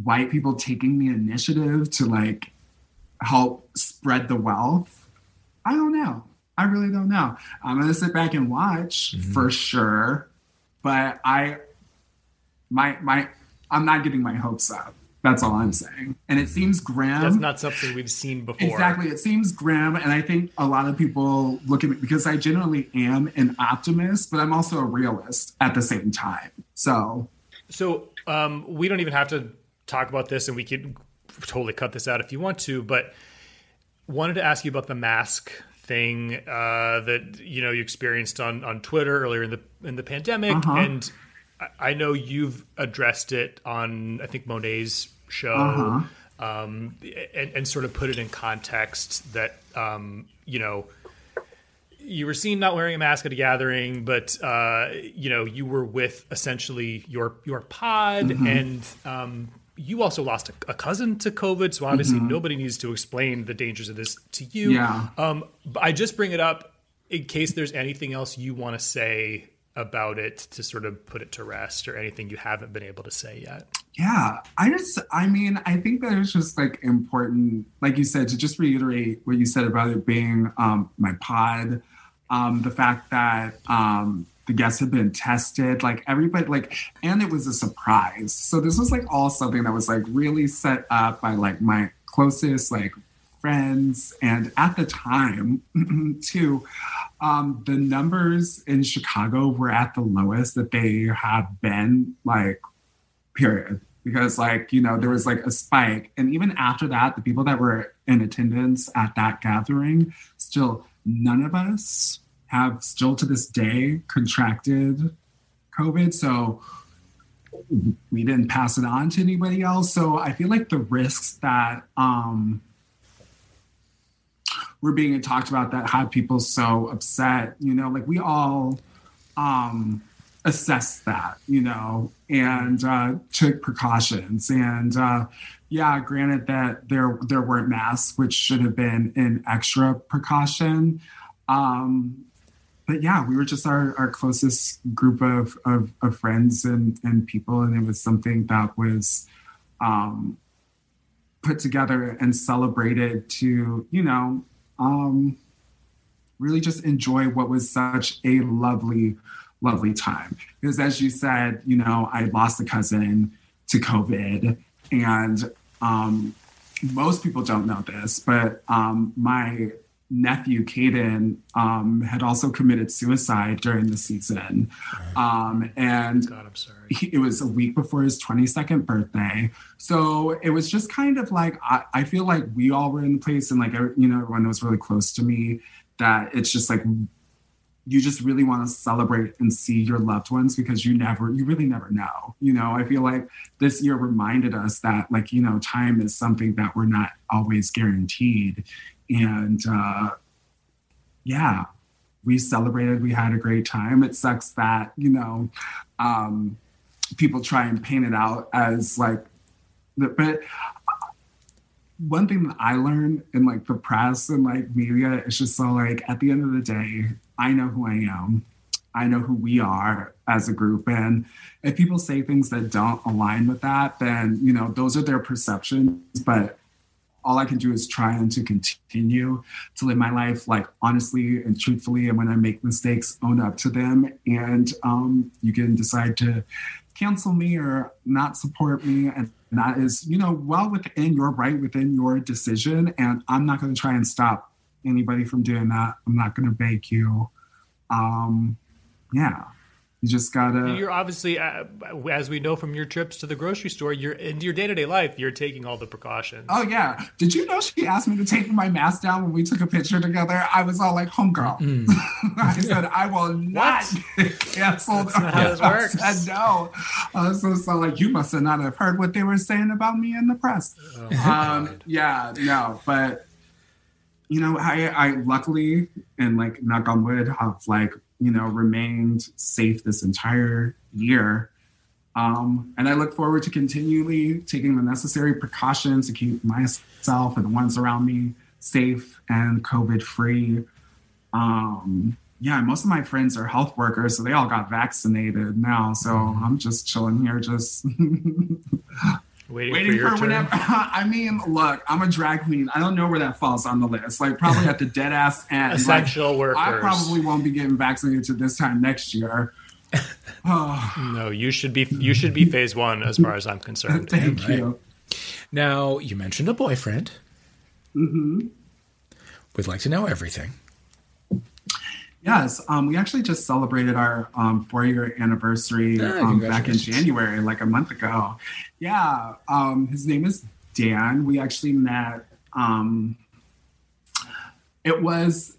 white people taking the initiative to like help spread the wealth? I don't know. I really don't know. I'm gonna sit back and watch mm-hmm. for sure, but I my my I'm not getting my hopes up. That's all I'm saying. And it seems grim. That's not something we've seen before. Exactly. It seems grim. And I think a lot of people look at me because I generally am an optimist, but I'm also a realist at the same time. So, so um, we don't even have to talk about this and we could totally cut this out if you want to, but wanted to ask you about the mask thing uh, that you know you experienced on on Twitter earlier in the in the pandemic uh-huh. and I know you've addressed it on I think Monet's show, uh-huh. um, and, and, sort of put it in context that um, you know you were seen not wearing a mask at a gathering, but uh, you know you were with essentially your your pod, mm-hmm. and um, you also lost a, a, cousin to COVID. So obviously mm-hmm. nobody needs to explain the dangers of this to you. Yeah. Um, I just bring it up in case there's anything else you want to say about it to sort of put it to rest or anything you haven't been able to say yet? Yeah, I just, I mean, I think that it's just like important, like you said, to just reiterate what you said about it being um, my pod, um, the fact that um, the guests had been tested, like everybody, like, and it was a surprise. So this was like all something that was like really set up by like my closest, like friends. And at the time too um, the numbers in chicago were at the lowest that they have been like period. Because like you know there was like a spike. And even after that the people that were in attendance at that gathering still none of us have still to this day contracted covid so we didn't pass it on to anybody else so i feel like the risks that um were being talked about that had people so upset. You know, like we all um, assessed that, you know, and uh, took precautions. And uh, yeah, granted that there there weren't masks, which should have been an extra precaution. Um, but yeah, we were just our, our closest group of, of, of friends and, and people, and it was something that was um, put together and celebrated to, you know, um, really just enjoy what was such a lovely, lovely time. Because as you said, you know, I lost a cousin to COVID, and um, most people don't know this, but um, my nephew Caden um, had also committed suicide during the season, um, and God, I'm sorry. He, it was a week before his 22nd birthday. So it was just kind of like I, I feel like we all were in the place, and like you know everyone was really close to me. That it's just like you just really want to celebrate and see your loved ones because you never you really never know you know i feel like this year reminded us that like you know time is something that we're not always guaranteed and uh, yeah, we celebrated. We had a great time. It sucks that you know um, people try and paint it out as like, but one thing that I learned in like the press and like media is just so like at the end of the day, I know who I am. I know who we are as a group. And if people say things that don't align with that, then, you know, those are their perceptions. But all I can do is try and to continue to live my life like honestly and truthfully. And when I make mistakes, own up to them. And um, you can decide to cancel me or not support me. And that is, you know, well within your right, within your decision. And I'm not going to try and stop anybody from doing that. I'm not going to beg you. Um, yeah. You just gotta. You're obviously, uh, as we know from your trips to the grocery store, you're in your day to day life. You're taking all the precautions. Oh yeah! Did you know she asked me to take my mask down when we took a picture together? I was all like, "Homegirl," mm. I said, "I will not get canceled." That's not how this works. I said, "No." I was so, so like, "You must have not have heard what they were saying about me in the press." Oh, um, yeah, no, but you know, I, I luckily and like knock on wood have like you know, remained safe this entire year. Um, and I look forward to continually taking the necessary precautions to keep myself and the ones around me safe and COVID free. Um, yeah, most of my friends are health workers, so they all got vaccinated now. So mm-hmm. I'm just chilling here, just waiting, waiting for, for whenever. I mean, look, I'm a drag queen. I don't know where that falls on the list. Like probably at the dead ass end. Essential like, workers. I probably won't be getting vaccinated to this time next year. oh. no, you should be. You should be phase one, as far as I'm concerned. Thank right. you. Now you mentioned a boyfriend. Mm-hmm. We'd like to know everything. Yes, um, we actually just celebrated our um, four-year anniversary oh, um, back in January, like a month ago. Yeah, um, his name is Dan. We actually met. Um, it was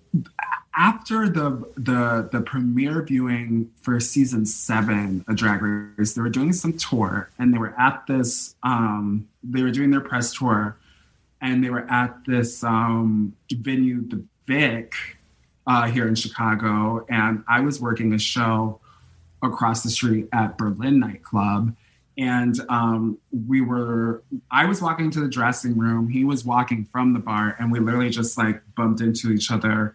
after the the the premiere viewing for season seven of Drag Race. They were doing some tour, and they were at this. Um, they were doing their press tour, and they were at this venue, the Vic uh, here in Chicago, and I was working a show across the street at Berlin nightclub. And um, we were, I was walking to the dressing room. He was walking from the bar, and we literally just like bumped into each other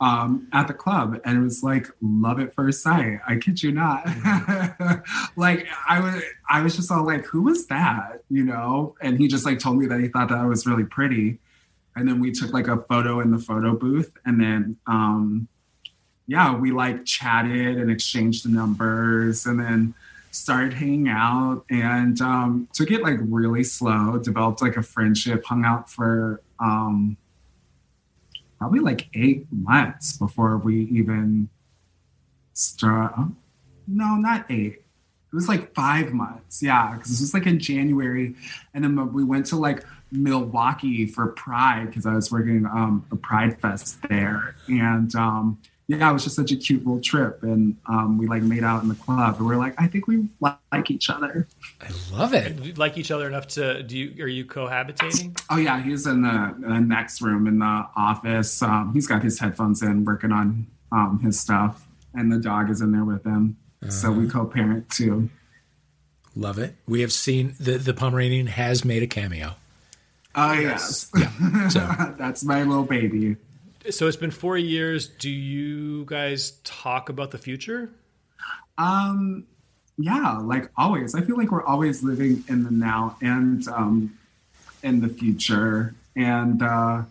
um, at the club. And it was like love at first sight. I kid you not. like I was, I was just all like, who was that? You know? And he just like told me that he thought that I was really pretty and then we took like a photo in the photo booth and then um yeah we like chatted and exchanged the numbers and then started hanging out and um took it like really slow developed like a friendship hung out for um probably like eight months before we even start no not eight. It was like five months. Yeah because this was like in january. And then we went to like Milwaukee for Pride because I was working um, a Pride Fest there, and um, yeah, it was just such a cute little trip, and um, we like made out in the club, and we are like, I think we like each other. I love it. like each other enough to do you? Are you cohabitating? Oh yeah, he's in the, the next room in the office. Um, he's got his headphones in, working on um, his stuff, and the dog is in there with him. Uh-huh. So we uh-huh. co-parent too. Love it. We have seen the the Pomeranian has made a cameo. Oh yes, yeah. So. that's my little baby. So it's been four years. Do you guys talk about the future? Um, yeah, like always. I feel like we're always living in the now and um, in the future, and uh,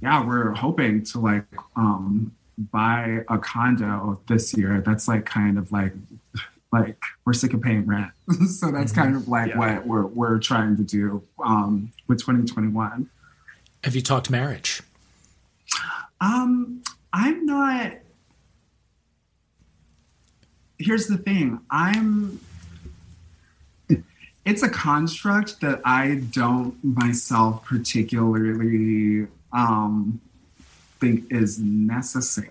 yeah, we're hoping to like um, buy a condo this year. That's like kind of like like we're sick of paying rent. so that's mm-hmm. kind of like yeah. what we're we're trying to do um, with 2021. Have you talked marriage? Um, I'm not. Here's the thing. I'm. It's a construct that I don't myself particularly um, think is necessary.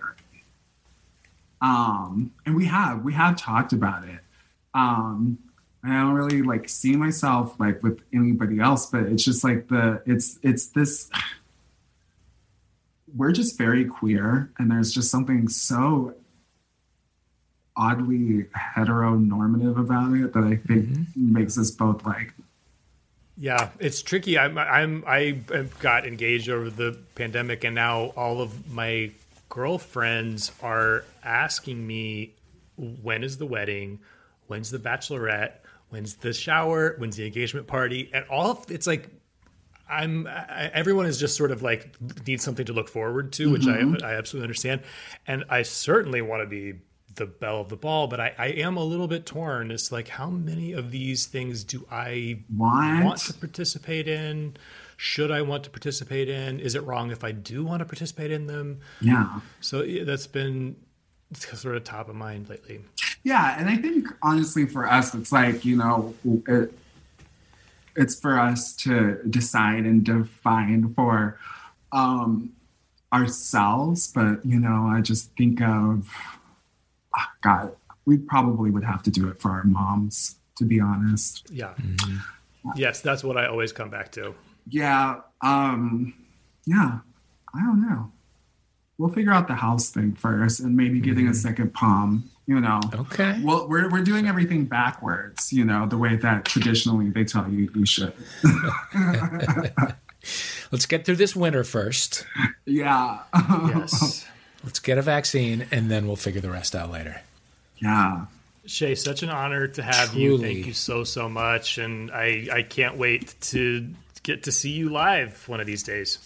Um, and we have we have talked about it. Um, I don't really like see myself like with anybody else, but it's just like the it's it's this. We're just very queer, and there's just something so oddly heteronormative about it that I think mm-hmm. makes us both like yeah, it's tricky. I'm I'm I got engaged over the pandemic, and now all of my girlfriends are asking me when is the wedding, when's the bachelorette, when's the shower, when's the engagement party, and all it's like I'm I, everyone is just sort of like needs something to look forward to, which mm-hmm. I I absolutely understand, and I certainly want to be the belle of the ball, but I, I am a little bit torn. It's like how many of these things do I what? want to participate in? Should I want to participate in? Is it wrong if I do want to participate in them? Yeah. So that's been sort of top of mind lately. Yeah, and I think honestly for us, it's like you know, it, it's for us to decide and define for um, ourselves. But you know, I just think of oh God, we probably would have to do it for our moms, to be honest. Yeah. Mm-hmm. Yes, that's what I always come back to yeah, um, yeah, I don't know. We'll figure out the house thing first, and maybe getting mm-hmm. a second pom you know. Okay. Well, we're we're doing everything backwards, you know, the way that traditionally they tell you you should. Let's get through this winter first. yeah. Yes. Let's get a vaccine, and then we'll figure the rest out later. yeah. Shea, such an honor to have you. Thank you so so much, and I I can't wait to get to see you live one of these days.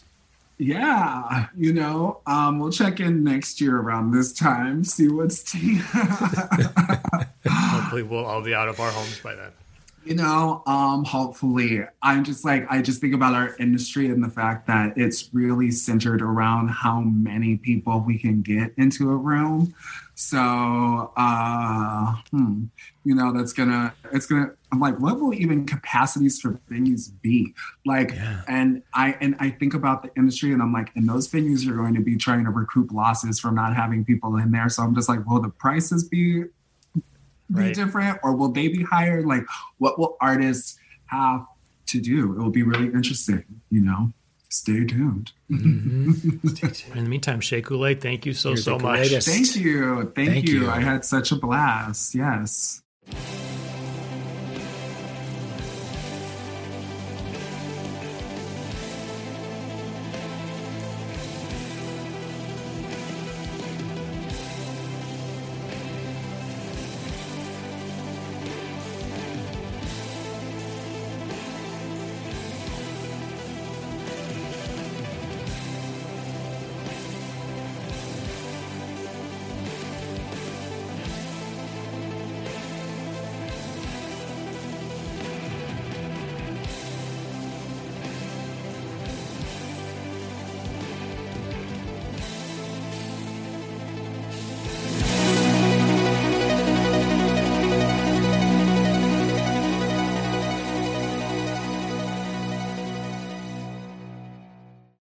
Yeah, you know, um, we'll check in next year around this time, see what's tea. Hopefully, we'll all be out of our homes by then. you know, um, hopefully, I'm just like I just think about our industry and the fact that it's really centered around how many people we can get into a room. So, uh, hmm, you know, that's gonna, it's gonna. I'm like, what will even capacities for venues be? Like, Yeah. and I and I think about the industry, and I'm like, and those venues are going to be trying to recoup losses from not having people in there. So I'm just like, will the prices be be Right. different or will they be higher? Like, what will artists have to do? It will be really interesting, you know. Mm-hmm. Stay tuned. In the meantime, Shea Couleé, thank you so You're so much. greatest. Thank you. Thank, Thank you. you. I had such a blast. Yes.